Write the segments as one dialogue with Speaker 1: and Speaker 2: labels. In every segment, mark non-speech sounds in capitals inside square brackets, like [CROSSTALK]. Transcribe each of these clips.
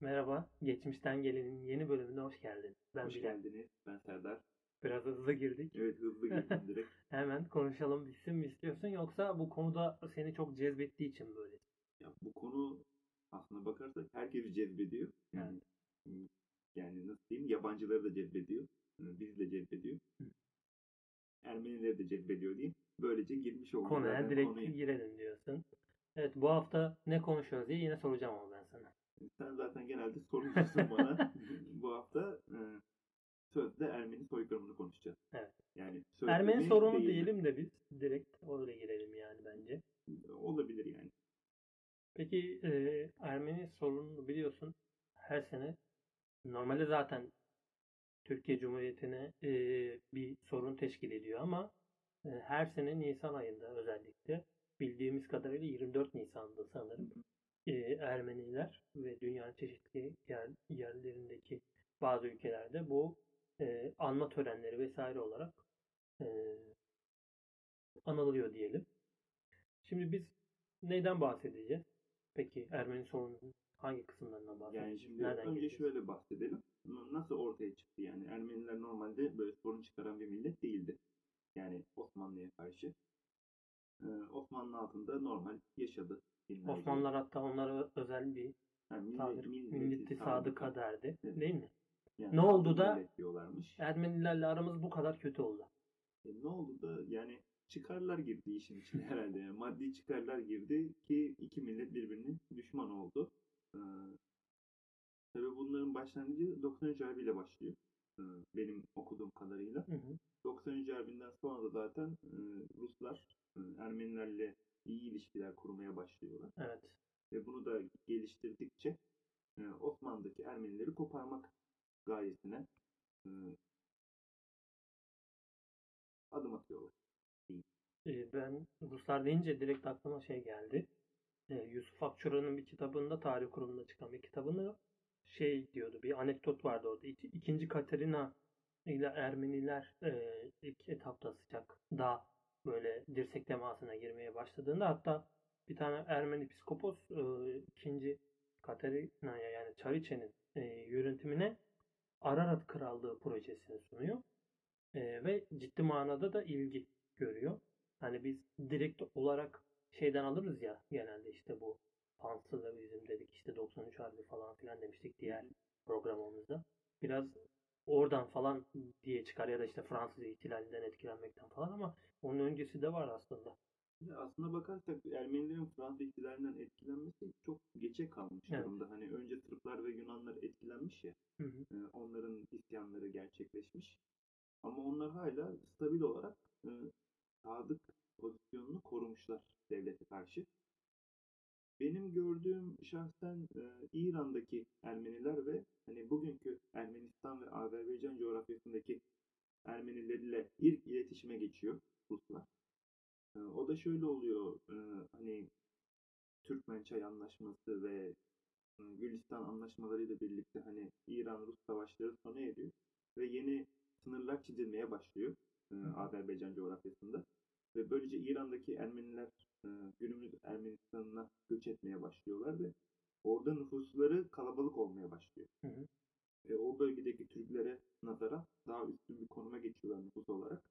Speaker 1: Merhaba, Geçmişten Gelen'in yeni bölümüne hoş geldin. Ben
Speaker 2: Hoş
Speaker 1: Bilal.
Speaker 2: geldiniz. Ben Serdar.
Speaker 1: Biraz hızlı girdik.
Speaker 2: Evet hızlı [LAUGHS] girdim direkt.
Speaker 1: Hemen konuşalım bitsin mi istiyorsun yoksa bu konuda seni çok cezbettiği için böyle.
Speaker 2: Ya bu konu aslına bakarsak herkesi cezbediyor. Yani, yani nasıl diyeyim yabancıları da cezbediyor. Bizi de cezbediyor.
Speaker 1: Hı.
Speaker 2: Ermenileri de cezbediyor diyeyim. Böylece girmiş olduk.
Speaker 1: Konuya direkt
Speaker 2: konuya.
Speaker 1: girelim diyorsun. Evet bu hafta ne konuşuyoruz diye yine soracağım sana.
Speaker 2: Sen zaten genelde soruyorsun bana. [LAUGHS] bu hafta e, sözde Ermeni soykırımını konuşacağız.
Speaker 1: Evet.
Speaker 2: Yani
Speaker 1: Ermeni sorunu
Speaker 2: değil
Speaker 1: diyelim de biz direkt oraya girelim yani bence.
Speaker 2: Olabilir yani.
Speaker 1: Peki e, Ermeni sorununu biliyorsun her sene normalde zaten Türkiye Cumhuriyeti'ne e, bir sorun teşkil ediyor ama e, her sene Nisan ayında özellikle bildiğimiz kadarıyla 24 Nisan'da sanırım e, Ermeniler ve dünyanın çeşitli yer, yerlerindeki bazı ülkelerde bu e, anma törenleri vesaire olarak e, anılıyor diyelim. Şimdi biz neyden bahsedeceğiz? Peki Ermeni sorununun hangi kısımlarından bahsedeceğiz?
Speaker 2: Yani şimdi
Speaker 1: Nereden
Speaker 2: önce
Speaker 1: geleceğiz?
Speaker 2: şöyle bahsedelim. Nasıl ortaya çıktı yani? Ermeniler normalde böyle sorun çıkaran bir millet değildi. Yani Osmanlı'ya karşı. Ee, Osmanlı altında normal yaşadı. Yıl.
Speaker 1: Osmanlılar hatta onlara özel bir
Speaker 2: Yani
Speaker 1: tabir
Speaker 2: milleti
Speaker 1: sadıka derdi.
Speaker 2: Evet.
Speaker 1: Değil mi?
Speaker 2: Yani
Speaker 1: Ne oldu da-. Ermenilerle aramız bu kadar kötü oldu.
Speaker 2: E, ne oldu da yani çıkarlar girdi işin içine herhalde. Yani maddi çıkarlar girdi ki iki millet birbirinin düşman oldu. Ee, tabii bunların başlangıcı 93 Harbi'yle başlıyor. Ee, benim okuduğum kadarıyla.
Speaker 1: Hı hı.
Speaker 2: 93 Harbi'nden sonra da zaten e, Ruslar Ermenilerle iyi ilişkiler kurmaya başlıyorlar.
Speaker 1: Evet.
Speaker 2: Ve bunu da geliştirdikçe e, Osmanlı'daki Ermenileri koparmak gayesine e, adım atıyorlar.
Speaker 1: Ee, Ben Ruslar deyince direkt aklıma şey geldi. Yusuf Akçura'nın bir kitabında tarih kurumunda çıkan bir kitabını şey diyordu. Bir anekdot vardı orada. İki, ikinci Katerina ile Ermeniler e, ilk etapta sıcak daha böyle dirsek temasına girmeye başladığında hatta bir tane Ermeni psikopos e, ikinci Katerina'ya yani Çariçe'nin e, yönetimine Ararat Krallığı projesini sunuyor. E, ve ciddi manada da ilgi görüyor. Hani biz direkt olarak şeyden alırız ya genelde işte bu panslivizm dedik işte 93 harbi falan filan demiştik diğer programımızda. Biraz oradan falan diye çıkar ya da işte Fransız ihtilalinden etkilenmekten falan ama onun öncesi de var aslında.
Speaker 2: Ya aslına bakarsak Ermenilerin Fransız ihtilalinden etkilenmesi çok geçe kalmış
Speaker 1: Evet.
Speaker 2: durumda. Hani önce Sırplar ve Yunanlar etkilenmiş ya.
Speaker 1: Hı hı.
Speaker 2: e, onların isyanları gerçekleşmiş. Ama onlar hala stabil olarak e, sadık pozisyonunu korumuşlar devlete karşı. Benim gördüğüm şahsen e, İran'daki Ermeniler ve hani bugünkü Ermenistan ve Azerbaycan coğrafyasındaki Ermenilerle ilk iletişime geçiyor Ruslar. E, o da şöyle oluyor. E, hani Türkmençay Anlaşması ve Gülistan anlaşmalarıyla birlikte hani İran-Rus savaşları sona eriyor ve yeni sınırlar çizilmeye başlıyor e, Azerbaycan coğrafyasında. Ve böylece İran'daki Ermeniler günümüz Ermenistan'ına göç etmeye başlıyorlar ve orada nüfusları kalabalık olmaya başlıyor.
Speaker 1: Hı hı.
Speaker 2: Ve o bölgedeki Türklere nazaran daha üstün bir konuma geçiyorlar nüfus olarak.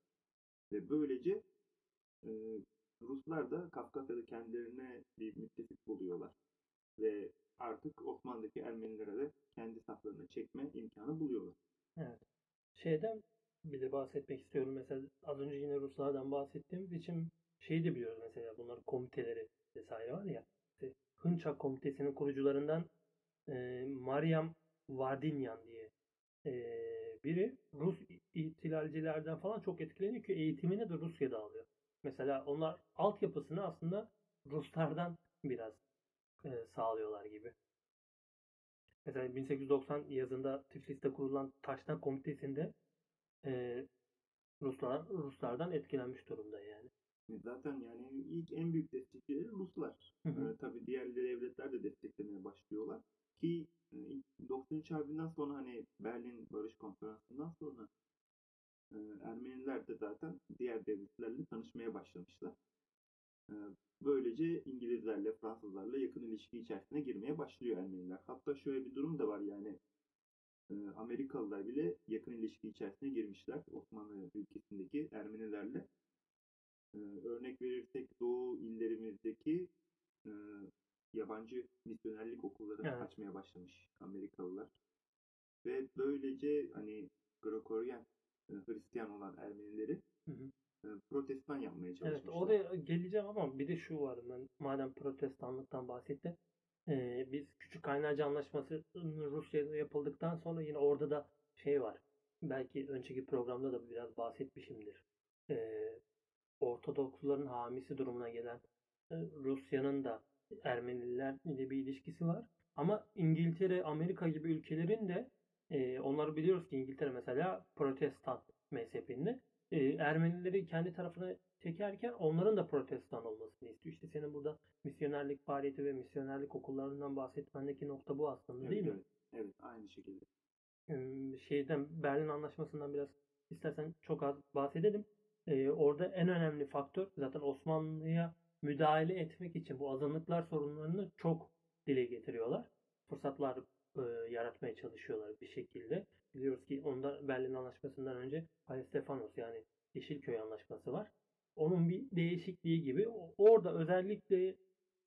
Speaker 2: Ve böylece e, Ruslar da Kafkasya'da kendilerine bir müttefik buluyorlar. Ve artık Osmanlı'daki Ermenilere de kendi saflarına çekme imkanı buluyorlar.
Speaker 1: Evet. Şeyden bir de bahsetmek istiyorum. Mesela az önce yine Ruslardan bahsettiğimiz için şeyi de biliyoruz mesela bunların komiteleri vesaire var ya. İşte Hınçak komitesinin kurucularından e, Mariam Vardinyan diye e, biri Rus ihtilalcilerden falan çok etkileniyor ki eğitimini de Rusya'da alıyor. Mesela onlar altyapısını aslında Ruslardan biraz e, sağlıyorlar gibi. Mesela 1890 yazında Tiflis'te kurulan Taştan Komitesi'nde e, Ruslar Ruslardan etkilenmiş durumda yani.
Speaker 2: Zaten yani ilk en büyük destekçileri Ruslar.
Speaker 1: Hı hı.
Speaker 2: Ee, tabii diğer devletler de desteklemeye başlıyorlar. Ki e, 93 Harbi'nden sonra hani Berlin Barış Konferansı'ndan sonra e, Ermeniler de zaten diğer devletlerle tanışmaya başlamışlar. E, böylece İngilizlerle, Fransızlarla yakın ilişki içerisine girmeye başlıyor Ermeniler. Hatta şöyle bir durum da var yani e, Amerikalılar bile yakın ilişki içerisine girmişler Osmanlı ülkesindeki Ermenilerle. Ee, örnek verirsek Doğu illerimizdeki e, yabancı misyonerlik okullarını
Speaker 1: Evet.
Speaker 2: açmaya başlamış Amerikalılar. Ve böylece hani Gregorian e, Hristiyan olan Ermenileri
Speaker 1: Hı hı.
Speaker 2: e, protestan yapmaya
Speaker 1: Evet
Speaker 2: çalışmışlar.
Speaker 1: oraya geleceğim ama bir de şu var ben madem protestanlıktan bahsettim. Ee, biz Küçük Kaynarca Anlaşması Rusya'da yapıldıktan sonra yine orada da şey var. Belki önceki programda da biraz bahsetmişimdir. Ee, Ortodoksların hamisi durumuna gelen e, Rusya'nın da Ermeniler ile bir ilişkisi var. Ama İngiltere, Amerika gibi ülkelerin de e, onları biliyoruz ki İngiltere mesela protestan mezhebinde e, Ermenileri kendi tarafına çekerken onların da protestan olmasını istiyor. İşte senin burada misyonerlik faaliyeti ve misyonerlik okullarından bahsetmendeki nokta bu aslında
Speaker 2: Evet,
Speaker 1: değil mi?
Speaker 2: evet, aynı şekilde.
Speaker 1: Şeyden Berlin Anlaşması'ndan biraz istersen çok az bahsedelim. Ee, orada en önemli faktör zaten Osmanlı'ya müdahale etmek için bu azınlıklar sorunlarını çok dile getiriyorlar. Fırsatlar e, yaratmaya çalışıyorlar bir şekilde. Biliyoruz ki onda Berlin Anlaşması'ndan önce Stefanos yani Yeşilköy Anlaşması var. Onun bir değişikliği gibi orada özellikle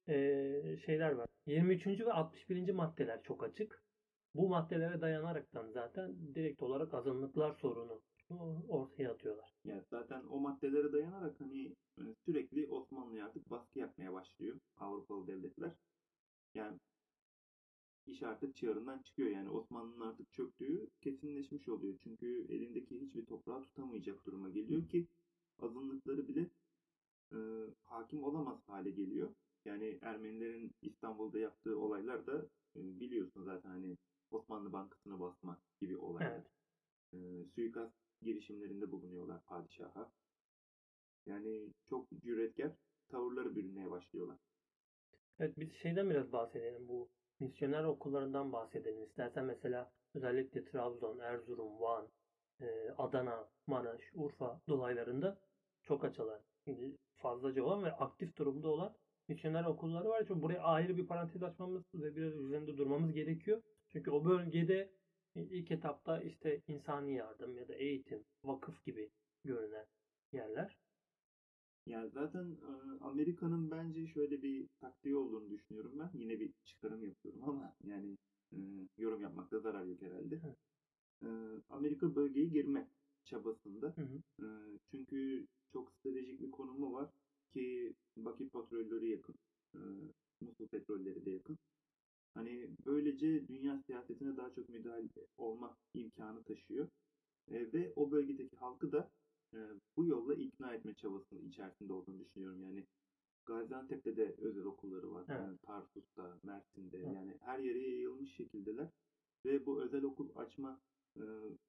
Speaker 1: e, şeyler var. 23. ve 61. maddeler çok açık. Bu maddelere dayanaraktan zaten direkt olarak azınlıklar sorunu ortaya atıyorlar.
Speaker 2: Yani maddelere dayanarak hani e, sürekli Osmanlı'ya artık baskı yapmaya başlıyor Avrupalı devletler. Yani iş artık çığırından çıkıyor. Yani Osmanlı'nın artık çöktüğü kesinleşmiş oluyor. Çünkü elindeki hiçbir toprağı tutamayacak duruma geliyor ki azınlıkları bile e, hakim olamaz hale geliyor. Yani Ermenilerin İstanbul'da yaptığı olaylar da e, biliyorsun zaten hani Osmanlı Bankası'na basmak gibi olaylar.
Speaker 1: Evet.
Speaker 2: E, suikast girişimlerinde bulunuyorlar padişaha. Yani çok cüretkar tavırları bürünmeye başlıyorlar.
Speaker 1: Evet biz şeyden biraz bahsedelim. Bu misyoner okullarından bahsedelim. İstersen mesela özellikle Trabzon, Erzurum, Van, e, Adana, Maraş, Urfa dolaylarında çok açılan, fazlaca olan ve aktif durumda olan misyoner okulları var. Çünkü buraya ayrı bir parantez açmamız ve biraz üzerinde durmamız gerekiyor. Çünkü o bölgede ilk etapta işte insani yardım ya da eğitim, vakıf gibi görünen yerler.
Speaker 2: Yani zaten e, Amerika'nın bence şöyle bir taktiği olduğunu düşünüyorum ben. Yine bir çıkarım yapıyorum [LAUGHS] ama yani e, yorum yapmakta zarar yok herhalde. E, Amerika bölgeye girme çabasında.
Speaker 1: Hı hı.
Speaker 2: Çünkü çok stratejik bir konumu var ki Bakü petrolleri yakın. Musul petrolleri de yakın. Hani böylece dünya siyasetine daha çok müdahale olma imkanı taşıyor. Ve o bölgedeki halkı da e, bu yolla ikna etme çabasının içerisinde olduğunu düşünüyorum. Yani Gaziantep'te de özel okulları var.
Speaker 1: Evet.
Speaker 2: Yani Tarsus'ta, Mersin'de
Speaker 1: Evet.
Speaker 2: yani her yere yayılmış şekildeler. Ve bu özel okul açma e,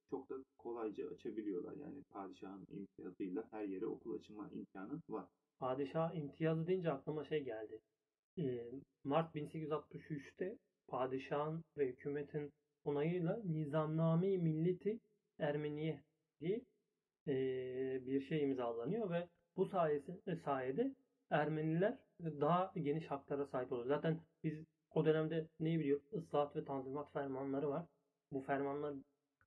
Speaker 2: çok da kolayca açabiliyorlar. Yani padişahın imtiyazıyla her yere okul açma imkanı var.
Speaker 1: Padişah imtiyazı deyince aklıma şey geldi. Ee, Mart 1863'te padişahın ve hükümetin onayıyla Nizamname-i Milleti Ermeniye diye bir şey imzalanıyor ve bu sayesinde sayede Ermeniler daha geniş haklara sahip oluyor. Zaten biz o dönemde neyi biliyoruz? Islahat ve tanzimat fermanları var. Bu fermanlar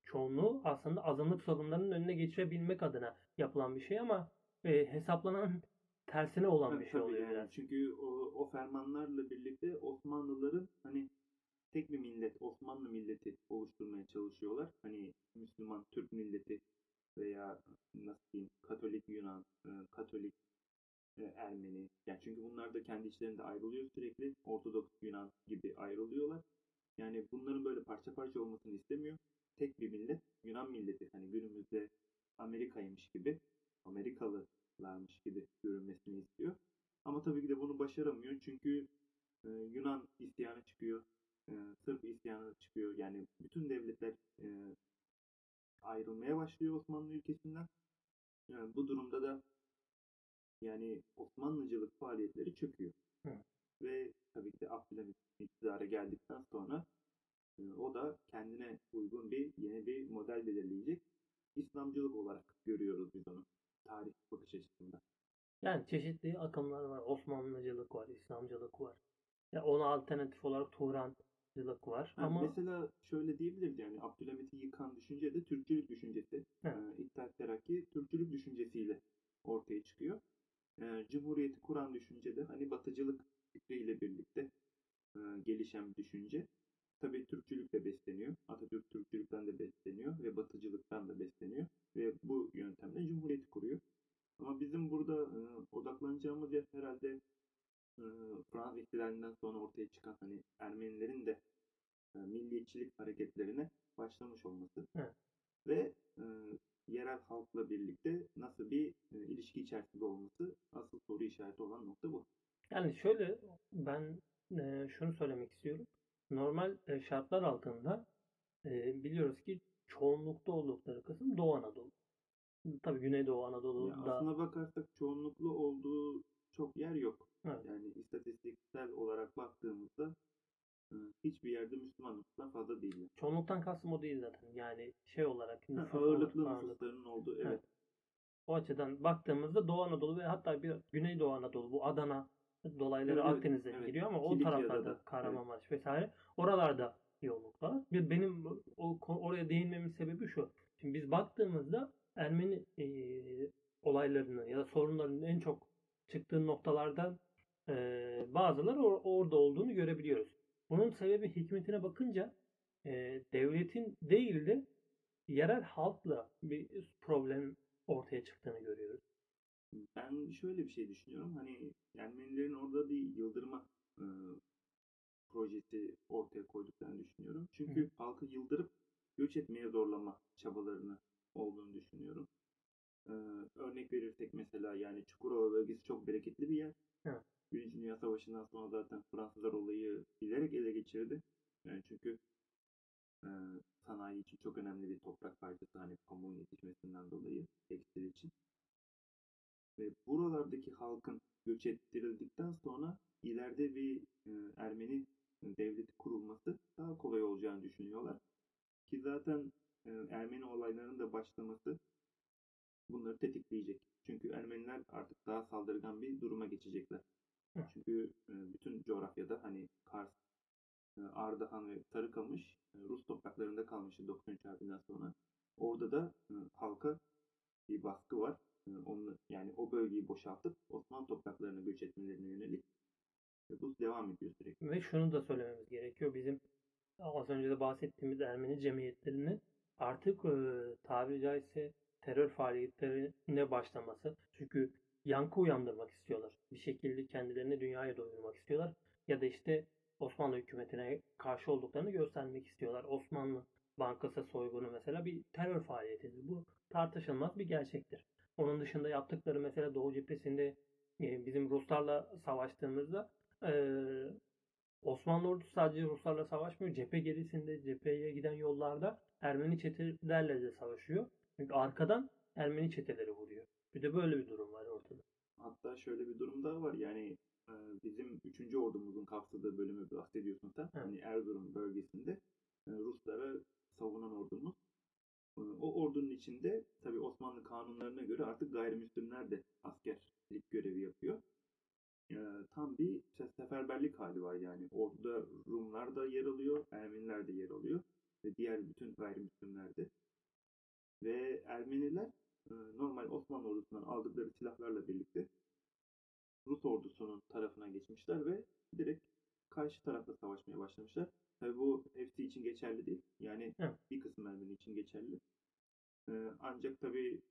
Speaker 1: çoğunluğu aslında azınlık sorunlarının önüne geçirebilmek adına yapılan bir şey ama e, hesaplanan [LAUGHS] tersine olan
Speaker 2: Ha,
Speaker 1: bir şey
Speaker 2: tabii
Speaker 1: oluyor
Speaker 2: yani.
Speaker 1: biraz.
Speaker 2: Çünkü o, o fermanlarla birlikte Osmanlıların hani tek bir millet, Osmanlı milleti oluşturmaya çalışıyorlar. Hani Müslüman Türk milleti veya nasıl diyeyim Katolik Yunan, Katolik Ermeni. Yani çünkü bunlar da kendi içlerinde ayrılıyor sürekli. Ortodoks Yunan gibi ayrılıyorlar. Yani bunların böyle parça parça olmasını istemiyor. Tek bir millet, Yunan milleti. Hani günümüzde Amerika'ymış gibi, Amerikalılarmış gibi görünmesini istiyor. Ama tabii ki de bunu başaramıyor. Çünkü Yunan isyanı çıkıyor. Sırp isyanı çıkıyor. Yani bütün devletler ayrılmaya başlıyor Osmanlı ülkesinden. Yani bu durumda da yani Osmanlıcılık faaliyetleri çöküyor.
Speaker 1: Hı.
Speaker 2: Ve tabii ki Abdülhamit iktidara geldikten sonra e, o da kendine uygun bir yeni bir model belirleyecek. İslamcılık olarak görüyoruz biz onu. Tarih bakış açısından.
Speaker 1: Yani çeşitli akımlar var. Osmanlıcılık var, İslamcılık var. Ya ona alternatif olarak Turancılık var.
Speaker 2: Ha,
Speaker 1: Ama
Speaker 2: Mesela şöyle diyebiliriz yani Abdülhamit'i yıkan düşünce de Türkçülük düşüncesi.
Speaker 1: Evet.
Speaker 2: Ee, İttihat Terakki Türkçülük düşüncesiyle ortaya çıkıyor. Ee, Cumhuriyeti kuran düşünce de hani batıcılık fikriyle birlikte e, gelişen bir düşünce. Tabii Türkçülükle besleniyor. Atatürk Türkçülükten de besleniyor ve batıcılıktan da besleniyor. Ve bu yöntemle Cumhuriyeti kuruyor. Ama bizim burada e, odaklanacağımız yer herhalde e, Fransız ihtilalinden sonra ortaya çıkan hani Ermenilerin de e, milliyetçilik hareketlerine başlamış olması
Speaker 1: Evet.
Speaker 2: ve e, yerel halkla birlikte nasıl bir e, ilişki içerisinde olması asıl soru işareti olan nokta bu.
Speaker 1: yani şöyle ben e, şunu söylemek istiyorum. Normal e, şartlar altında e, biliyoruz ki çoğunlukta oldukları kısım Doğu Anadolu. Tabii Güneydoğu
Speaker 2: Ya
Speaker 1: Anadolu'da
Speaker 2: aslına bakarsak çoğunluklu olduğu çok yer yok.
Speaker 1: Evet.
Speaker 2: Yani istatistiksel olarak baktığımızda hiçbir yerde Müslüman nüfustan fazla değiller.
Speaker 1: çoğunluktan kastım o değil zaten. Yani şey olarak
Speaker 2: Ha,
Speaker 1: nüfus
Speaker 2: ağırlıklı
Speaker 1: olarak, ağırlık.
Speaker 2: nüfusların olduğu evet.
Speaker 1: Evet. O açıdan baktığımızda Doğu Anadolu ve hatta bir Güneydoğu Anadolu bu Adana dolayları
Speaker 2: Evet, evet,
Speaker 1: Akdeniz'e
Speaker 2: evet.
Speaker 1: giriyor ama o
Speaker 2: Kilikya'da
Speaker 1: taraflarda
Speaker 2: da, evet.
Speaker 1: Kahramanmaraş vesaire oralarda yoğunluk var. Bir benim o, oraya değinmemin sebebi şu. Şimdi biz baktığımızda Ermeni e, olaylarının ya da sorunlarının en çok çıktığı noktalardan e, bazıları or- orada olduğunu görebiliyoruz. Bunun sebebi hikmetine bakınca e, devletin değil de yerel halkla bir problem ortaya çıktığını görüyoruz.
Speaker 2: Ben şöyle bir şey düşünüyorum. Hani Ermenilerin orada bir yıldırma e, projesi ortaya koyduklarını düşünüyorum. Çünkü halkı yıldırıp göç etmeye zorlama çabalarını olduğunu düşünüyorum. E, örnek verirsek mesela yani Çukurova bölgesi çok bereketli bir yer.
Speaker 1: Evet.
Speaker 2: Birinci Dünya Savaşı'ndan sonra zaten Fransızlar olayı bilerek ele geçirdi. Yani çünkü e, sanayi için çok önemli bir toprak parçası hani pamuğun yetişmesinden dolayı tekstil için. Ve buralardaki halkın göç ettirildikten sonra ileride bir e, Ermeni devleti kurulması daha kolay olacağını düşünüyorlar. Ki zaten e, Ermeni olaylarının da başlaması bunları tetikleyecek. Çünkü Ermeniler artık daha saldırgan bir duruma geçecekler.
Speaker 1: Hı.
Speaker 2: Çünkü e, bütün coğrafyada hani Kars, e, Ardahan ve Sarıkamış e, Rus topraklarında kalmıştı 93 Harbi'nden sonra. Orada da halka bir baskı var. Onu, yani o bölgeyi boşaltıp Osmanlı topraklarına göç etmelerine yönelik. Bu devam ediyor sürekli.
Speaker 1: Ve şunu da söylememiz gerekiyor. Bizim az önce de bahsettiğimiz Ermeni cemiyetlerinin artık e, tabiri caizse terör faaliyetlerine başlaması. Çünkü yankı uyandırmak istiyorlar. Bir şekilde kendilerini dünyaya doyurmak istiyorlar. Ya da işte Osmanlı hükümetine karşı olduklarını göstermek istiyorlar. Osmanlı Bankası soygunu mesela bir terör faaliyetidir. Bu tartışılmaz bir gerçektir. Onun dışında yaptıkları mesela Doğu cephesinde e, bizim Ruslarla savaştığımızda e, Osmanlı ordusu sadece Ruslarla savaşmıyor. Cephe gerisinde, cepheye giden yollarda Ermeni çetelerle de savaşıyor. Çünkü arkadan Ermeni çeteleri vuruyor. Bir de böyle bir durum var ortada.
Speaker 2: Hatta şöyle bir durum daha var. Yani e, bizim 3. ordumuzun kapsadığı bölümü bahsediyorsun sen.
Speaker 1: Evet.
Speaker 2: Hani Erzurum bölgesinde e, Ruslara savunan ordumuz. E, O ordunun içinde tabii Osmanlı kanunlarına göre artık gayrimüslimler de askerlik görevi yapıyor. Tam bir se- seferberlik hali var yani. Orada Rumlar da yer alıyor, Ermeniler de yer alıyor ve diğer bütün gayrimüslimler de. Ermeniler e, normal Osmanlı ordusundan aldıkları silahlarla birlikte Rus ordusunun tarafına geçmişler ve direkt karşı tarafla savaşmaya başlamışlar. Tabi bu hepsi için geçerli değil. Yani
Speaker 1: Evet.
Speaker 2: bir kısım Ermeni için geçerli. E, ancak tabi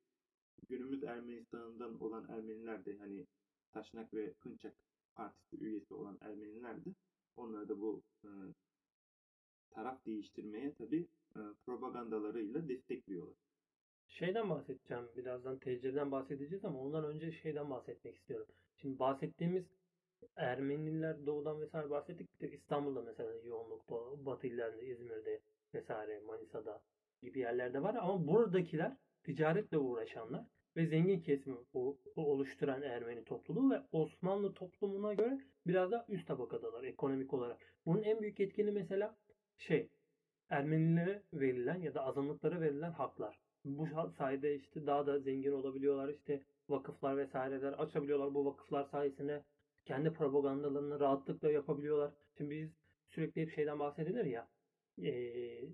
Speaker 2: günümüz Ermenistan'dan olan Ermeniler de hani Taşnak ve Kınçak partisi üyesi olan Ermeniler de onlar da bu e, taraf değiştirmeye tabi e, propagandalarıyla destekliyorlar.
Speaker 1: Şeyden bahsedeceğim. Birazdan TC'den bahsedeceğiz ama ondan önce şeyden bahsetmek istiyorum. Şimdi bahsettiğimiz Ermeniler doğudan vesaire bahsettik. De İstanbul'da mesela yoğunlukta, Batı illerinde, İzmir'de vesaire, Manisa'da gibi yerlerde var. Ama buradakiler ticaretle uğraşanlar ve zengin kesimi o- o oluşturan Ermeni topluluğu ve Osmanlı toplumuna göre biraz daha üst tabakadalar ekonomik olarak. Bunun en büyük etkeni mesela şey Ermenilere verilen ya da azınlıklara verilen haklar. Bu sayede işte daha da zengin olabiliyorlar. İşte vakıflar vesaireler açabiliyorlar. Bu vakıflar sayesinde kendi propagandalarını rahatlıkla yapabiliyorlar. Şimdi biz sürekli hep şeyden bahsedilir ya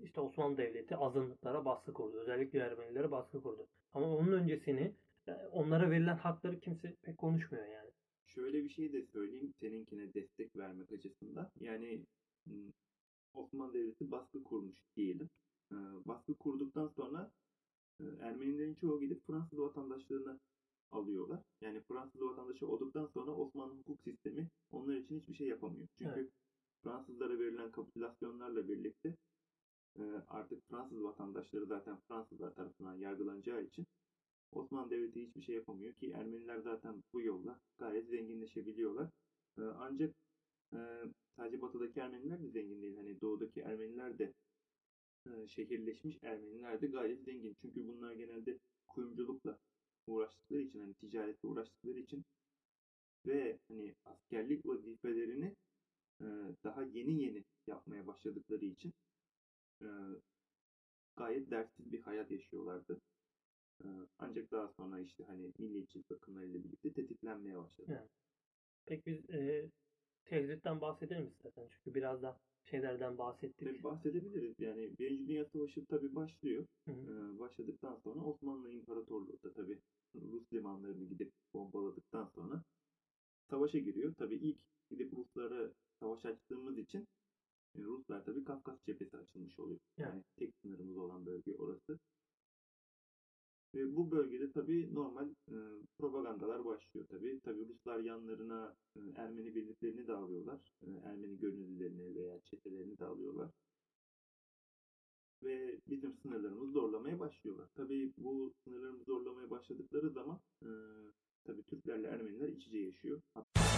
Speaker 1: işte Osmanlı Devleti azınlıklara baskı kurdu. Özellikle Ermenilere baskı kurdu. Ama onun öncesini e, onlara verilen hakları kimse pek konuşmuyor yani.
Speaker 2: Şöyle bir şey de söyleyeyim seninkine destek vermek açısından. Yani Osmanlı Devleti baskı kurmuş diyelim. Baskı kurduktan sonra Ermenilerin çoğu gidip Fransız vatandaşlığını alıyorlar. Yani Fransız vatandaşı olduktan sonra Osmanlı hukuk sistemi onlar için hiçbir şey yapamıyor. Çünkü
Speaker 1: Evet.
Speaker 2: Fransızlara verilen kapitülasyonlarla birlikte e, artık Fransız vatandaşları zaten Fransızlar tarafından yargılanacağı için Osmanlı Devleti hiçbir şey yapamıyor ki Ermeniler zaten bu yolla gayet zenginleşebiliyorlar. Ee, ancak e, sadece batıdaki Ermeniler de zengin değil. Hani doğudaki Ermeniler de e, şehirleşmiş Ermeniler de gayet zengin. Çünkü bunlar genelde kuyumculukla uğraştıkları için hani ticaretle uğraştıkları için ve hani askerlik vazifelerini e, daha yeni yeni yapmaya başladıkları için e, gayet dertsiz bir hayat yaşıyorlardı. Ee, Ancak daha sonra işte hani milliyetçilik akımlarıyla birlikte tetiklenmeye başladı.
Speaker 1: Peki biz e, Tevhid'den bahsedelim istersen. Çünkü biraz da şeylerden bahsettik.
Speaker 2: Tabii bahsedebiliriz. Yani Birinci Dünya Savaşı tabii başlıyor.
Speaker 1: Hı hı.
Speaker 2: Ee, başladıktan sonra Osmanlı İmparatorluğu da tabii Rus limanlarını gidip bombaladıktan sonra savaşa giriyor. Tabii ilk gidip Ruslara savaş açtığımız için e, Ruslar tabii Kafkas cephesi açılmış oluyor.
Speaker 1: Evet.
Speaker 2: Yani tek sınırımız olan bölge orası. Ve bu bölgede tabii normal e, propagandalar başlıyor tabii. Tabii Ruslar yanlarına e, Ermeni birliklerini de alıyorlar. E, Ermeni gönüllülerini veya çetelerini de alıyorlar. Ve bizim sınırlarımızı zorlamaya başlıyorlar. Tabii bu sınırlarımızı zorlamaya başladıkları zaman e, tabii Türklerle Ermeniler iç içe yaşıyor.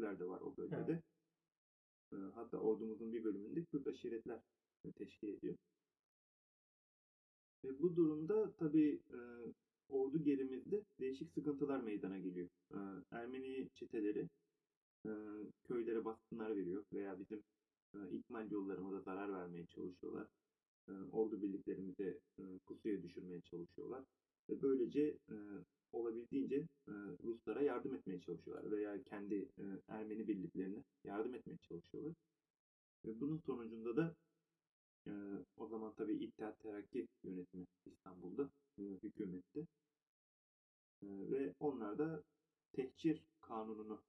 Speaker 2: Kürtler de var o bölgede. E, hatta ordumuzun bir bölümünde Kürt aşiretler teşkil ediyor. Ve bu durumda tabii e, ordu gerimizde değişik sıkıntılar meydana geliyor. E, Ermeni çeteleri e, köylere baskınlar veriyor veya bizim e, ikmal yollarımıza zarar vermeye çalışıyorlar. E, ordu birliklerimize e, pusuya düşürmeye çalışıyorlar. Ve böylece e, olabildiğince e, Ruslara yardım etmeye çalışıyorlar veya kendi e, Ermeni birliklerine yardım etmeye çalışıyorlar. Ve bunun sonucunda da e, o zaman tabii İttihat Terakki yönetimi İstanbul'da e, hükümette. E, ve onlar da tehcir kanununu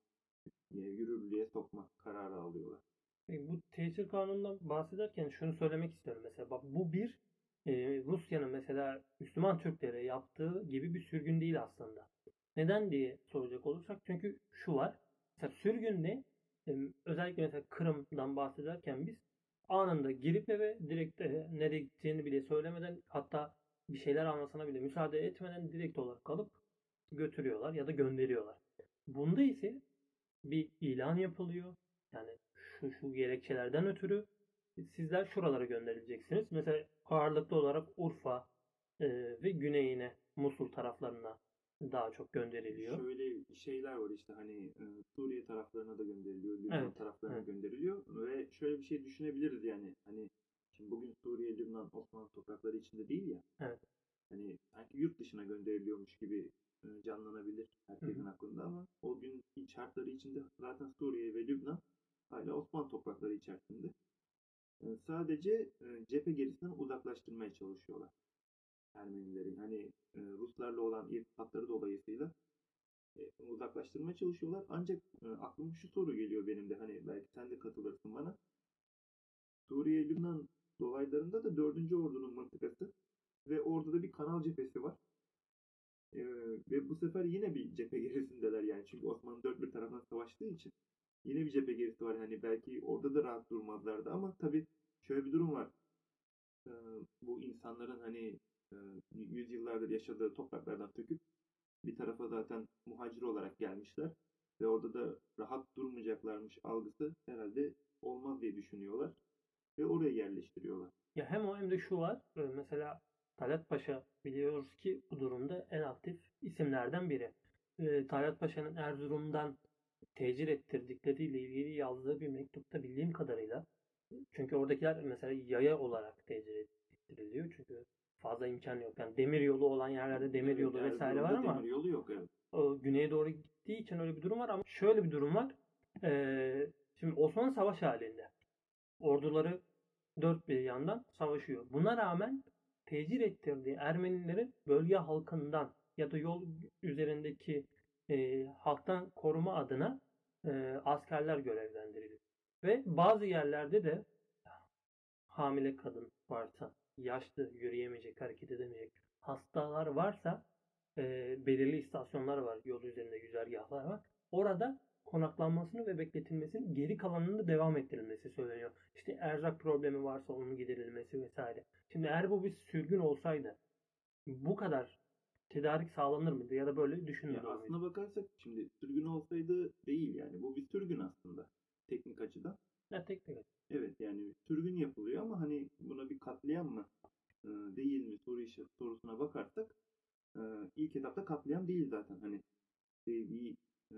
Speaker 2: e, yürürlüğe sokma kararı alıyorlar.
Speaker 1: E, Bu tesir kanunundan bahsederken şunu söylemek istiyorum mesela. Bak bu bir e, Rusya'nın mesela Müslüman Türklere yaptığı gibi bir sürgün değil aslında. Neden diye soracak olursak çünkü şu var. Mesela sürgün ne? E, özellikle mesela Kırım'dan bahsederken biz anında girip eve direkt e, nereye gideceğini bile söylemeden hatta bir şeyler almasına bile müsaade etmeden direkt olarak alıp götürüyorlar ya da gönderiyorlar. Bunda ise bir ilan yapılıyor. Yani şu şu gerekçelerden ötürü sizler şuralara gönderileceksiniz. Mesela ağırlıklı olarak Urfa e, ve güneyine Musul taraflarına daha çok gönderiliyor.
Speaker 2: Şöyle şeyler var işte hani e, Suriye taraflarına da gönderiliyor, Lübnan
Speaker 1: Evet,
Speaker 2: taraflarına
Speaker 1: evet.
Speaker 2: gönderiliyor ve şöyle bir şey düşünebiliriz yani hani şimdi bugün Suriye, Lübnan, Osmanlı toprakları içinde değil ya.
Speaker 1: Evet.
Speaker 2: Hani sanki yurt dışına gönderiliyormuş gibi e, canlanabilir herkesin
Speaker 1: Hı
Speaker 2: aklında ama o gün şartları içinde zaten Suriye ve Lübnan hala Osmanlı toprakları içerisinde. Sadece cephe gerisinden uzaklaştırmaya çalışıyorlar. Ermenilerin hani Ruslarla olan irtibatları dolayısıyla uzaklaştırmaya çalışıyorlar. Ancak aklıma şu soru geliyor benim de hani belki sen de katılırsın bana. Suriye Lübnan dolaylarında da 4. Ordu'nun mıntıkası ve orada da bir kanal cephesi var. E, ve bu sefer yine bir cephe gerisindeler yani çünkü Osmanlı dört bir taraftan savaştığı için yine bir cephe gerisi var. Hani belki orada da rahat durmazlardı ama tabii şöyle bir durum var. Bu insanların hani yüzyıllardır yaşadığı topraklardan söküp bir tarafa zaten muhacir olarak gelmişler ve orada da rahat durmayacaklarmış algısı herhalde olmaz diye düşünüyorlar ve oraya yerleştiriyorlar.
Speaker 1: Ya hem o hem de şu var. Mesela Talat Paşa biliyoruz ki bu durumda en aktif isimlerden biri. E, Talat Paşa'nın Erzurum'dan tecir ettirdikleriyle ilgili yazdığı bir mektupta bildiğim kadarıyla çünkü oradakiler mesela yaya olarak tecir ettiriliyor. Çünkü fazla imkan yok. Yani demir yolu olan yerlerde demir yolu
Speaker 2: Evet,
Speaker 1: vesaire var ama
Speaker 2: demir yolu yok evet.
Speaker 1: güneye doğru gittiği için öyle bir durum var ama şöyle bir durum var. Ee, şimdi Osmanlı savaş halinde. Orduları dört bir yandan savaşıyor. Buna rağmen tecir ettirdiği Ermenilerin bölge halkından ya da yol üzerindeki e, halktan koruma adına e, askerler görevlendiriliyor. Ve bazı yerlerde de hamile kadın varsa, yaşlı, yürüyemeyecek, hareket edemeyecek hastalar varsa e, belirli istasyonlar var. Yol üzerinde güzergahlar var. Orada konaklanmasını ve bekletilmesinin geri kalanının da devam ettirilmesi söyleniyor. İşte erzak problemi varsa onun giderilmesi vesaire. Şimdi eğer bu bir sürgün olsaydı bu kadar tedarik sağlanır mıydı ya da böyle
Speaker 2: Ya
Speaker 1: düşünülür müydü?
Speaker 2: aslına bakarsak şimdi sürgün olsaydı değil yani bu bir sürgün aslında teknik açıdan.
Speaker 1: Ya tek tek.
Speaker 2: Evet yani sürgün yapılıyor ama hani buna bir katliam mı e, değil mi soru işi sorusuna bakarsak e, ilk etapta katliam değil zaten hani bir, e,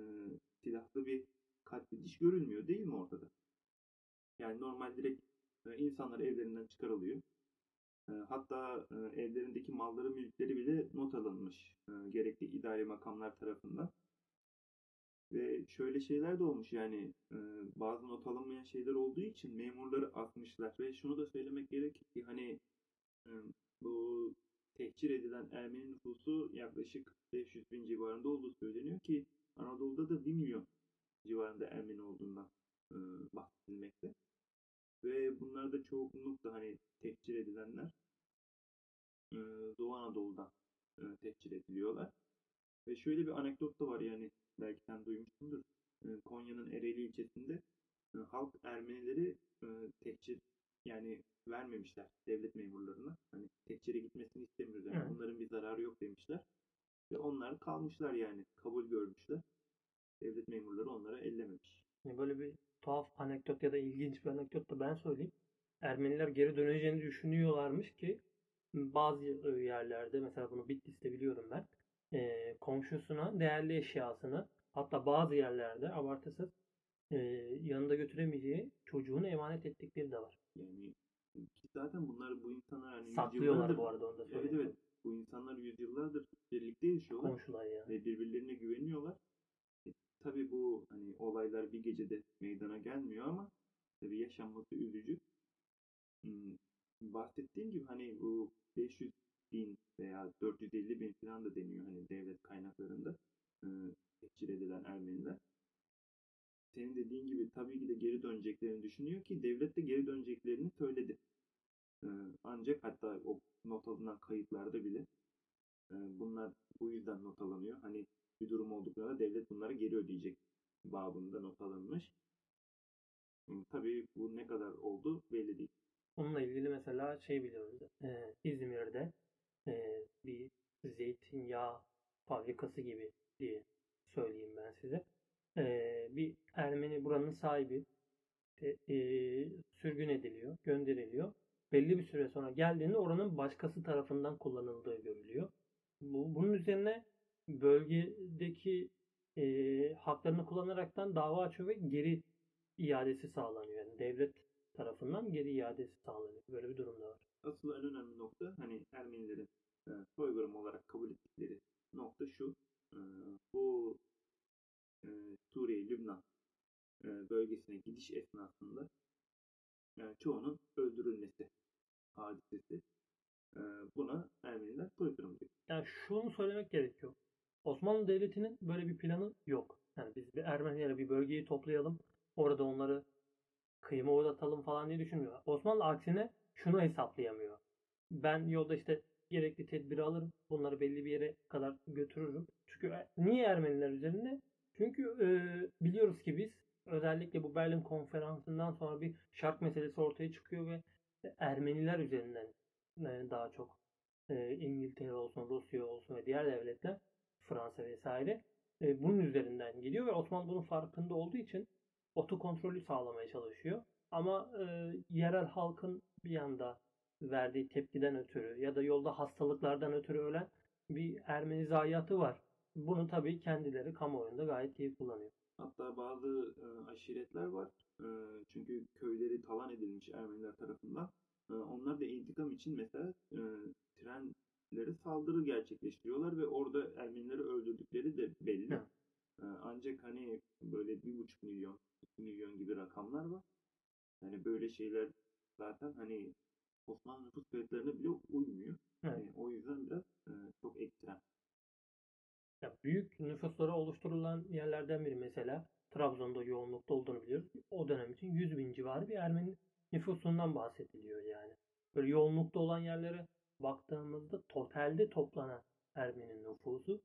Speaker 2: silahlı bir katlediş görülmüyor değil mi ortada? Yani normal direkt insanlar evlerinden çıkarılıyor. E, hatta e, evlerindeki malları, mülkleri bile not alınmış e, gerekli idari makamlar tarafından. Ve şöyle şeyler de olmuş yani e, bazı not alınmayan şeyler olduğu için memurları asmışlar. Ve şunu da söylemek gerekir ki hani bu tehcir edilen Ermeni nüfusu yaklaşık 500 bin civarında olduğu söyleniyor ki Anadolu'da da 1 milyon civarında Ermeni olduğundan bahsedilmekte. Ve bunlar da çoğunlukla hani tehcir edilenler e, Doğu Anadolu'dan e, tehcir ediliyorlar. Ve şöyle bir anekdot da var yani belki sen duymuşsundur. E, Konya'nın Ereğli ilçesinde e, halk Ermenileri e, tehcir yani vermemişler devlet memurlarına. Hani tehcire gitmesini istemiyoruz. Yani
Speaker 1: Evet.
Speaker 2: onların bir zararı yok demişler. Ve onlar kalmışlar yani. Kabul görmüşler. Devlet memurları onlara ellememiş.
Speaker 1: Yani böyle bir tuhaf anekdot ya da ilginç bir anekdot da ben söyleyeyim. Ermeniler geri döneceğini düşünüyorlarmış ki bazı yerlerde mesela bunu Bitlis'te biliyorum ben e, komşusuna değerli eşyasını hatta bazı yerlerde abartısız e, yanında götüremeyeceği çocuğunu emanet ettikleri de var.
Speaker 2: Yani zaten bunlar bu insanlar hani
Speaker 1: Saklıyorlar bu arada onu da
Speaker 2: Evet
Speaker 1: söyleyeyim.
Speaker 2: evet. Bu insanlar yüzyıllardır birlikte yaşıyorlar.
Speaker 1: Komşular ya.
Speaker 2: ve birbirlerine güveniyorlar. Tabii bu hani olaylar bir gecede meydana gelmiyor ama tabii yaşanması üzücü. Hmm, bahsettiğim gibi hani bu 500 bin veya 450 bin falan da deniyor hani devlet kaynaklarında tehcir edilen Ermeniler. Senin dediğin gibi tabii ki de geri döneceklerini düşünüyor ki devlet de geri döneceklerini söyledi. Ancak hatta o not alınan kayıtlarda bile bunlar bu yüzden not alınıyor. Hani bir durum olduklarında devlet bunları geri ödeyecek babında not alınmış. Tabii bu ne kadar oldu belli değil.
Speaker 1: Onunla ilgili mesela şey biliyorum. E, İzmir'de e, bir zeytinyağı fabrikası gibi diye söyleyeyim ben size. E, bir Ermeni buranın sahibi e, e, sürgün ediliyor, gönderiliyor. Belli bir süre sonra geldiğinde oranın başkası tarafından kullanıldığı görülüyor. Bu, bunun üzerine bölgedeki e, haklarını kullanaraktan dava açıyor ve geri iadesi sağlanıyor. Yani devlet tarafından geri iadesi sağlanıyor. Böyle bir durum da var.
Speaker 2: Asıl en önemli nokta hani Ermenilerin e, soykırım olarak kabul ettikleri nokta şu. E, bu e, Suriye, Lübnan e, bölgesine gidiş esnasında yani çoğunun öldürülmesi hadisesi. E, buna Ermeniler soykırım diyor.
Speaker 1: Yani şunu söylemek gerekiyor. Osmanlı Devleti'nin böyle bir planı yok. Yani biz bir Ermenilere bir bölgeyi toplayalım. Orada onları kıyıma uğratalım falan diye düşünmüyor. Osmanlı aksine şunu hesaplayamıyor. Ben yolda işte gerekli tedbiri alırım. Bunları belli bir yere kadar götürürüm. Çünkü e, niye Ermeniler üzerinde? Çünkü e, biliyoruz ki biz özellikle bu Berlin konferansından sonra bir şark meselesi ortaya çıkıyor ve Ermeniler üzerinden e, daha çok e, İngiltere olsun, Rusya olsun ve diğer devletler Fransa vesaire e, bunun üzerinden gidiyor ve Osmanlı bunun farkında olduğu için otokontrolü sağlamaya çalışıyor. Ama e, yerel halkın bir yanda verdiği tepkiden ötürü ya da yolda hastalıklardan ötürü ölen bir Ermeni zayiatı var. Bunu tabii kendileri kamuoyunda gayet iyi kullanıyor.
Speaker 2: Hatta bazı e, aşiretler var. E, çünkü köyleri talan edilmiş Ermeniler tarafından. E, onlar da intikam için mesela e, trenlere saldırı gerçekleştiriyorlar ve orada Ermenileri öldürdükleri de belli.
Speaker 1: Evet.
Speaker 2: E, ancak hani böyle bir buçuk milyon, iki milyon gibi rakamlar var. Yani böyle şeyler zaten hani Osmanlı nüfus kayıtlarına bile uymuyor.
Speaker 1: Evet.
Speaker 2: E, o yüzden biraz e, çok ekstrem.
Speaker 1: Ya büyük nüfusları oluşturulan yerlerden biri mesela Trabzon'da yoğunlukta olduğunu biliyoruz. O dönem için 100 bin civarı bir Ermeni nüfusundan bahsediliyor yani. Böyle yoğunlukta olan yerlere baktığımızda totalde toplanan Ermeni nüfusu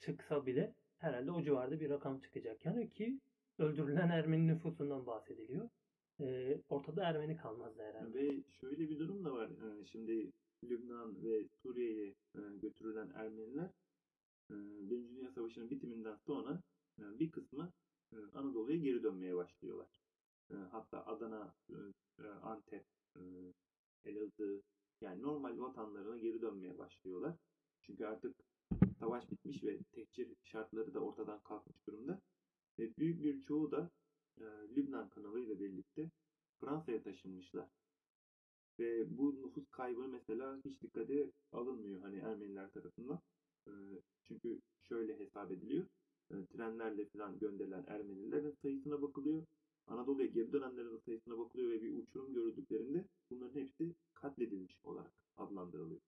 Speaker 1: çıksa bile herhalde o civarda bir rakam çıkacak. Yani ki öldürülen Ermeni nüfusundan bahsediliyor. Ee, ortada Ermeni kalmaz herhalde.
Speaker 2: Ve şöyle bir durum da var. Ee, Şimdi Lübnan ve Suriye'ye e, götürülen Ermeniler e, Birinci Dünya Savaşı'nın bitiminden sonra e, bir kısmı e, Anadolu'ya geri dönmeye başlıyorlar. E, Hatta Adana, e, e, Antep, e, Elazığ yani normal vatanlarına geri dönmeye başlıyorlar. Çünkü artık savaş bitmiş ve tehcir şartları da ortadan kalkmış durumda. Ve büyük bir çoğu da e, Lübnan kanalıyla birlikte Fransa'ya taşınmışlar. Ve bu nüfus kaybı mesela hiç dikkate alınmıyor hani Ermeniler tarafından. E, çünkü şöyle hesap ediliyor. E, trenlerle falan gönderilen Ermenilerin sayısına bakılıyor. Anadolu'ya geri dönenlerin sayısına bakılıyor ve bir uçurum görüldüklerinde bunların hepsi katledilmiş olarak adlandırılıyor.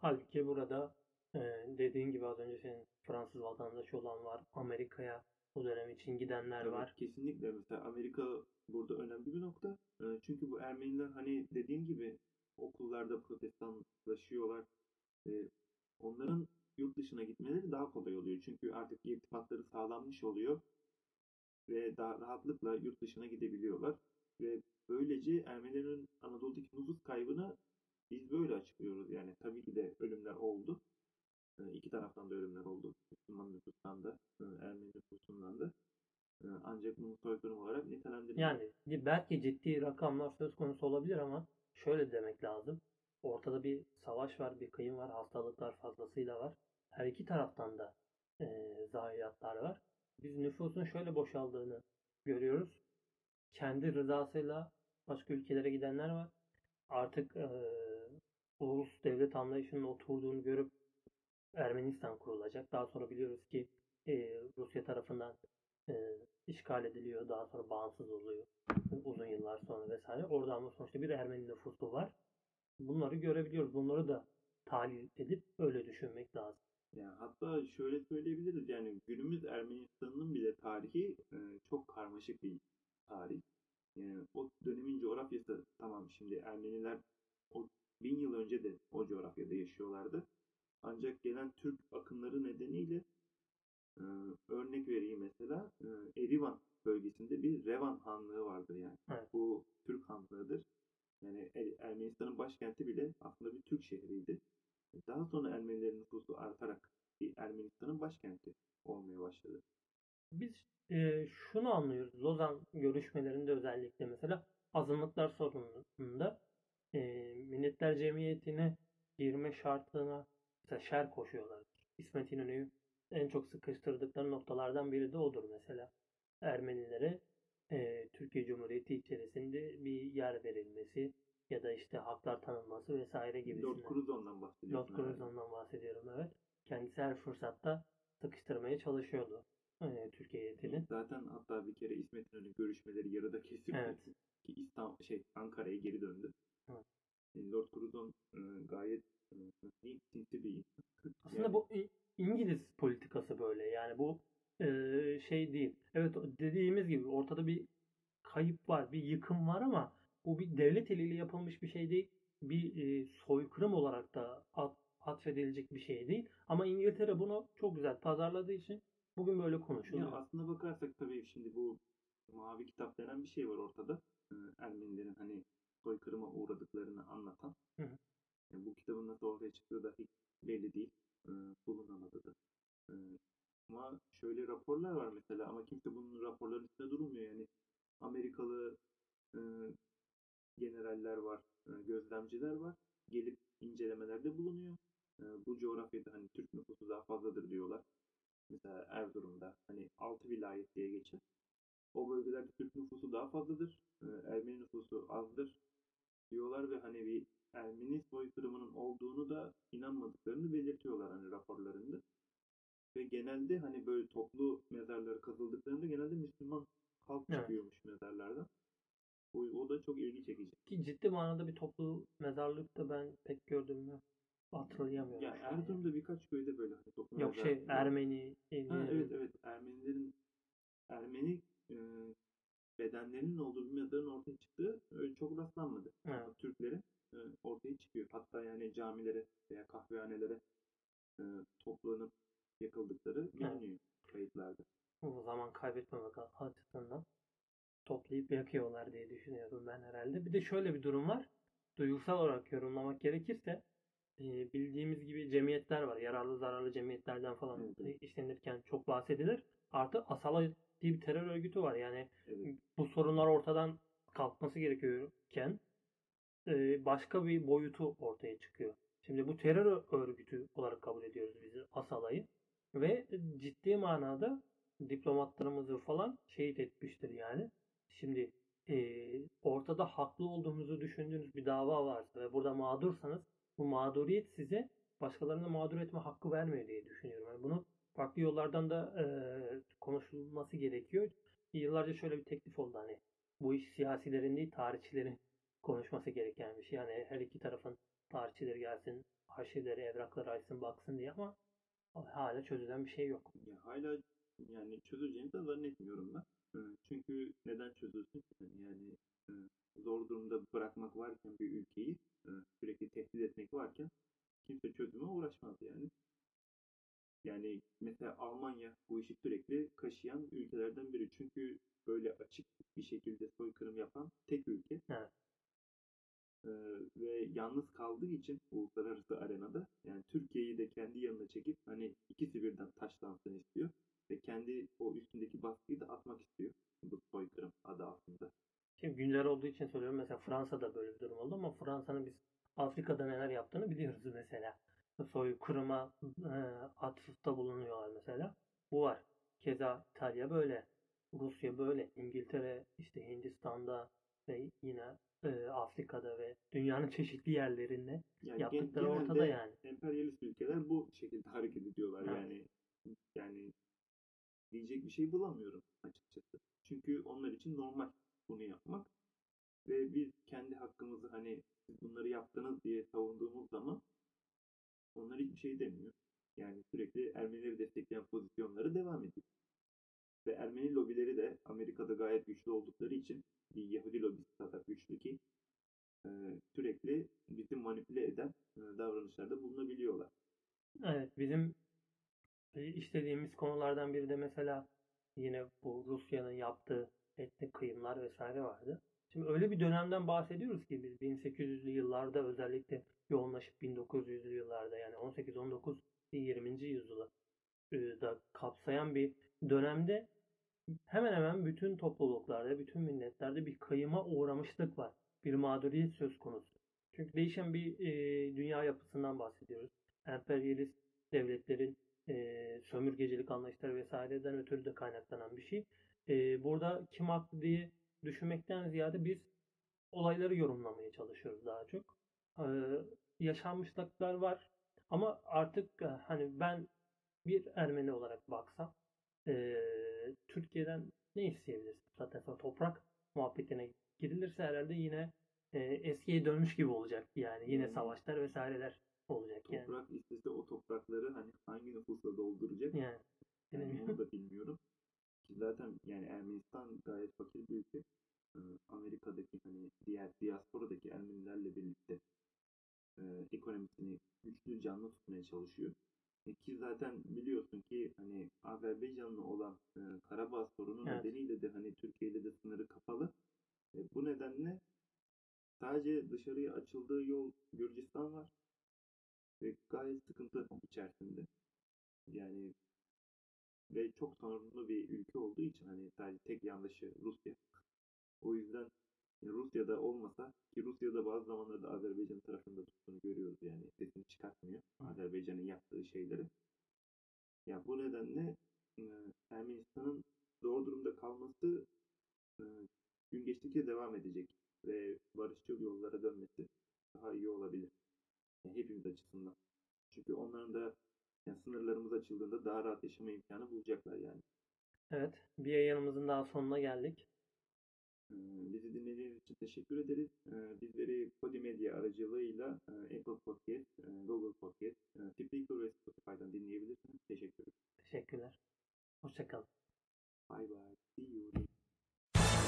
Speaker 1: Halbuki burada e, dediğin gibi az önce senin Fransız vatandaşı olan var. Amerika'ya o dönem için gidenler
Speaker 2: Evet,
Speaker 1: var.
Speaker 2: kesinlikle mesela Amerika burada önemli bir nokta. E, Çünkü bu Ermeniler hani dediğim gibi okullarda protestanlaşıyorlar. E, Onların yurt dışına gitmeleri daha kolay oluyor. Çünkü artık irtibatları sağlanmış oluyor ve daha rahatlıkla yurt dışına gidebiliyorlar. Ve böylece Ermenilerin Anadolu'daki nüfus kaybını biz böyle açıklıyoruz. Yani tabii ki de ölümler oldu. E, İki taraftan da ölümler oldu. Müslüman nüfustan da, e, Ermeni nüfusundan da. E, Ancak bunu soykırım olarak nitelendirmiyor.
Speaker 1: Yani belki ciddi rakamlar söz konusu olabilir ama şöyle demek lazım. Ortada bir savaş var, bir kıyım var, hastalıklar fazlasıyla var. Her iki taraftan da e, zayiatlar var. Biz nüfusun şöyle boşaldığını görüyoruz. Kendi rızasıyla başka ülkelere gidenler var. Artık e, ulus devlet anlayışının oturduğunu görüp Ermenistan kurulacak. Daha sonra biliyoruz ki e, Rusya tarafından e, işgal ediliyor. Daha sonra bağımsız oluyor. Uzun yıllar sonra vesaire. Orada ama sonuçta bir Ermeni nüfusu var. Bunları görebiliyoruz. Bunları da tahlil edip öyle düşünmek lazım.
Speaker 2: Yani hatta şöyle söyleyebiliriz yani günümüz Ermenistan'ın bile tarihi e, çok karmaşık bir tarih. Yani o dönemin coğrafyası tamam şimdi Ermeniler o bin yıl önce de o coğrafyada yaşıyorlardı. Ancak gelen Türk akınları nedeniyle e, örnek vereyim mesela e, Erivan bölgesinde bir Revan Hanlığı vardır yani.
Speaker 1: Evet.
Speaker 2: Bu Türk Hanlığı'dır. Yani Er- Ermenistan'ın başkenti bile aslında bir Türk şehriydi. Daha sonra Ermenilerin nüfusu artarak bir Ermenistan'ın başkenti olmaya başladı.
Speaker 1: Biz e, şunu anlıyoruz. Lozan görüşmelerinde özellikle mesela azınlıklar sorununda e, Milletler Cemiyeti'ne girme şartına mesela şer koşuyorlar. İsmet İnönü'yü en çok sıkıştırdıkları noktalardan biri de odur mesela. Ermenilere e, Türkiye Cumhuriyeti içerisinde bir yer verilmesi ya da işte haklar tanınması vesaire
Speaker 2: Lord
Speaker 1: gibisinden.
Speaker 2: Curzon'dan bahsediyorsun.
Speaker 1: Lord. Curzon'dan bahsediyorum evet. Kendisi her fırsatta sıkıştırmaya çalışıyordu e, Türkiye heyetini.
Speaker 2: Zaten hatta bir kere İsmet İnönü görüşmeleri yarıda kesip
Speaker 1: Evet.
Speaker 2: ki İstanbul şey Ankara'ya geri döndü.
Speaker 1: Evet.
Speaker 2: Yani Lord Curzon e, gayet e, sinsi bir insan.
Speaker 1: Aslında
Speaker 2: Yani-
Speaker 1: bu İngiliz politikası böyle. Yani bu e, şey değil. Evet dediğimiz gibi ortada bir kayıp var, bir yıkım var ama bu bir devlet eliyle yapılmış bir şey değil. Bir e, soykırım olarak da at, atfedilecek bir şey değil. Ama İngiltere bunu çok güzel pazarladığı için bugün böyle
Speaker 2: Ya
Speaker 1: konuşuluyor.
Speaker 2: aslına bakarsak tabii şimdi bu mavi kitap denen bir şey var ortada. Ee, Ermenilerin hani soykırıma uğradıklarını anlatan.
Speaker 1: Hı hı.
Speaker 2: Yani bu kitabın nasıl ortaya çıktığı da hiç belli değil. Ee, bulunamadı da. Ee, ama şöyle raporlar var mesela ama kimse bunun raporların üstünde durmuyor. Yani Amerikalı e, generaller var, e, gözlemciler var. Gelip incelemelerde bulunuyor. E, bu coğrafyada hani Türk nüfusu daha fazladır diyorlar mesela Erzurum'da hani 6 vilayet diye geçer. O bölgelerde Türk nüfusu daha fazladır. Ee, Ermeni nüfusu azdır diyorlar ve hani bir Ermeni soykırımının olduğunu da inanmadıklarını belirtiyorlar hani raporlarında. Ve genelde hani böyle toplu mezarları kazıldıklarında genelde Müslüman halk
Speaker 1: Evet.
Speaker 2: çıkıyormuş mezarlardan. O, o da çok ilgi çekici.
Speaker 1: Ki ciddi manada bir toplu mezarlık da ben pek gördüm mü hatırlayamıyorum.
Speaker 2: Ya
Speaker 1: yani.
Speaker 2: Erzurum'da birkaç köyde böyle hani toplu
Speaker 1: Yok şey Ermeni
Speaker 2: Ha, evet evet Ermenilerin Ermeni e, bedenlerinin olduğu bir mezarın ortaya çıktığı öyle çok rastlanmadı.
Speaker 1: Evet.
Speaker 2: Türklerin e, ortaya çıkıyor. Hatta yani camilere veya kahvehanelere e, toplanıp yakıldıkları biliniyor kayıtlarda.
Speaker 1: o zaman kaybetmemek açısından toplayıp yakıyorlar diye düşünüyorum ben herhalde. Bir de şöyle bir durum var. Duygusal olarak yorumlamak gerekirse e, bildiğimiz gibi cemiyetler var. Yararlı zararlı cemiyetlerden falan
Speaker 2: Evet,
Speaker 1: işlenirken çok bahsedilir. Artı Asala diye bir terör örgütü var. Yani
Speaker 2: Evet.
Speaker 1: bu sorunlar ortadan kalkması gerekiyorken e, başka bir boyutu ortaya çıkıyor. Şimdi bu terör örgütü olarak kabul ediyoruz biz Asala'yı ve ciddi manada diplomatlarımızı falan şehit etmiştir yani. Şimdi e, ortada haklı olduğunuzu düşündüğünüz bir dava varsa ve burada mağdursanız bu mağduriyet size başkalarını mağdur etme hakkı vermiyor diye düşünüyorum. Yani bunu farklı yollardan da e, konuşulması gerekiyor. Yıllarca şöyle bir teklif oldu hani bu iş siyasilerin değil tarihçilerin konuşması gereken bir şey. Yani her iki tarafın tarihçileri gelsin, arşivleri, evrakları açsın, baksın diye ama hala çözülen bir şey yok.
Speaker 2: Ya hala yani çözüleceğini de zannetmiyorum ben. Çünkü neden çözülsün? ki? Yani e, zor durumda bırakmak varken bir ülkeyi sürekli tehdit etmek varken kimse çözüme uğraşmaz yani. Yani mesela Almanya bu işi sürekli kaşıyan ülkelerden biri. Çünkü böyle açık bir şekilde soykırım yapan tek ülke.
Speaker 1: Evet.
Speaker 2: Ee, ve yalnız kaldığı için uluslararası arenada yani Türkiye'yi de kendi yanına çekip hani ikisi birden taşlansın istiyor ve kendi o üstündeki baskıyı da atmak istiyor bu soykırım adı altında.
Speaker 1: Şimdi güncel olduğu için söylüyorum. Mesela Fransa'da böyle bir durum oldu ama Fransa'nın biz Afrika'da neler yaptığını biliyoruz mesela. Soykırıma e, atıfta bulunuyorlar mesela. Bu var. Keza İtalya böyle. Rusya böyle. İngiltere işte Hindistan'da ve yine e, Afrika'da ve dünyanın [LAUGHS] çeşitli yerlerinde
Speaker 2: Yani
Speaker 1: yaptıkları ortada yani.
Speaker 2: Emperyalist ülkeler bu şekilde hareket ediyorlar
Speaker 1: Evet.
Speaker 2: yani yani diyecek bir şey bulamıyorum açıkçası. Çünkü onlar için normal bunu yapmak. Ve biz kendi hakkımızı hani siz bunları yaptınız diye savunduğumuz zaman onlar hiçbir şey demiyor. Yani sürekli Ermenileri destekleyen pozisyonları devam ediyor. Ve Ermeni lobileri de Amerika'da gayet güçlü oldukları için bir Yahudi lobisi kadar güçlü ki sürekli bizi manipüle eden davranışlarda bulunabiliyorlar.
Speaker 1: Evet bizim işlediğimiz konulardan biri de mesela yine bu Rusya'nın yaptığı etnik kıyımlar vesaire vardı. Şimdi öyle bir dönemden bahsediyoruz ki biz 1800'lü yıllarda özellikle yoğunlaşıp 1900'lü yıllarda yani 18 19 20. yüzyılı e, da kapsayan bir dönemde hemen hemen bütün topluluklarda, bütün milletlerde bir kayıma uğramışlık var. Bir mağduriyet söz konusu. Çünkü değişen bir e, dünya yapısından bahsediyoruz. Emperyalist devletlerin e, sömürgecilik anlayışları vesaireden ötürü de kaynaklanan bir şey. E, burada kim haklı diye düşünmekten ziyade biz olayları yorumlamaya çalışıyoruz daha çok. E, yaşanmışlıklar var ama artık hani ben bir Ermeni olarak baksam e, Türkiye'den ne isteyebiliriz? Zaten toprak muhabbetine girilirse herhalde yine e, eskiye dönmüş gibi olacak. Yani yine savaşlar vesaireler olacak yani.
Speaker 2: Toprak istese o toprakları hani hangi nüfusla dolduracak?
Speaker 1: Yani.
Speaker 2: Yani onu da [LAUGHS] bilmiyorum. Ki zaten yani Ermenistan gayet fakir bir ülke. Amerika'daki hani diğer diasporadaki Ermenilerle birlikte e, ekonomisini güçlü canlı tutmaya çalışıyor. E, ki zaten biliyorsun ki hani Azerbaycan'la olan e, Karabağ sorunu
Speaker 1: Evet.
Speaker 2: nedeniyle de hani Türkiye ile de sınırı kapalı. E, bu nedenle sadece dışarıya açıldığı yol Gürcistan var. Ve gayet sıkıntı içerisinde. Yani ve çok sorunlu bir ülke olduğu için hani sadece tek yanlışı Rusya. O yüzden Rusya'da olmasa ki Rusya'da bazı zamanlarda Azerbaycan tarafında tuttuğunu görüyoruz yani sesini çıkartmıyor Azerbaycan'ın yaptığı şeyleri. Ya bu nedenle Ermenistan'ın zor durumda kalması gün geçtikçe devam edecek ve barışçıl yollara dönmesi daha iyi olabilir. Yani hepimiz açısından. Çünkü onların da yani sınırlarımız açıldığında daha rahat yaşama imkanı bulacaklar yani.
Speaker 1: Evet. Bir yayınımızın daha sonuna geldik.
Speaker 2: Ee, Bizi dinlediğiniz için teşekkür ederiz. Ee, Bizleri Podimedya aracılığıyla e, Apple Podcast, e, Google Podcast, e, Spreaker ve Spotify'dan dinleyebilirsiniz. Teşekkür ederim.
Speaker 1: Teşekkürler. Hoşçakalın.
Speaker 2: Bye bye. See you.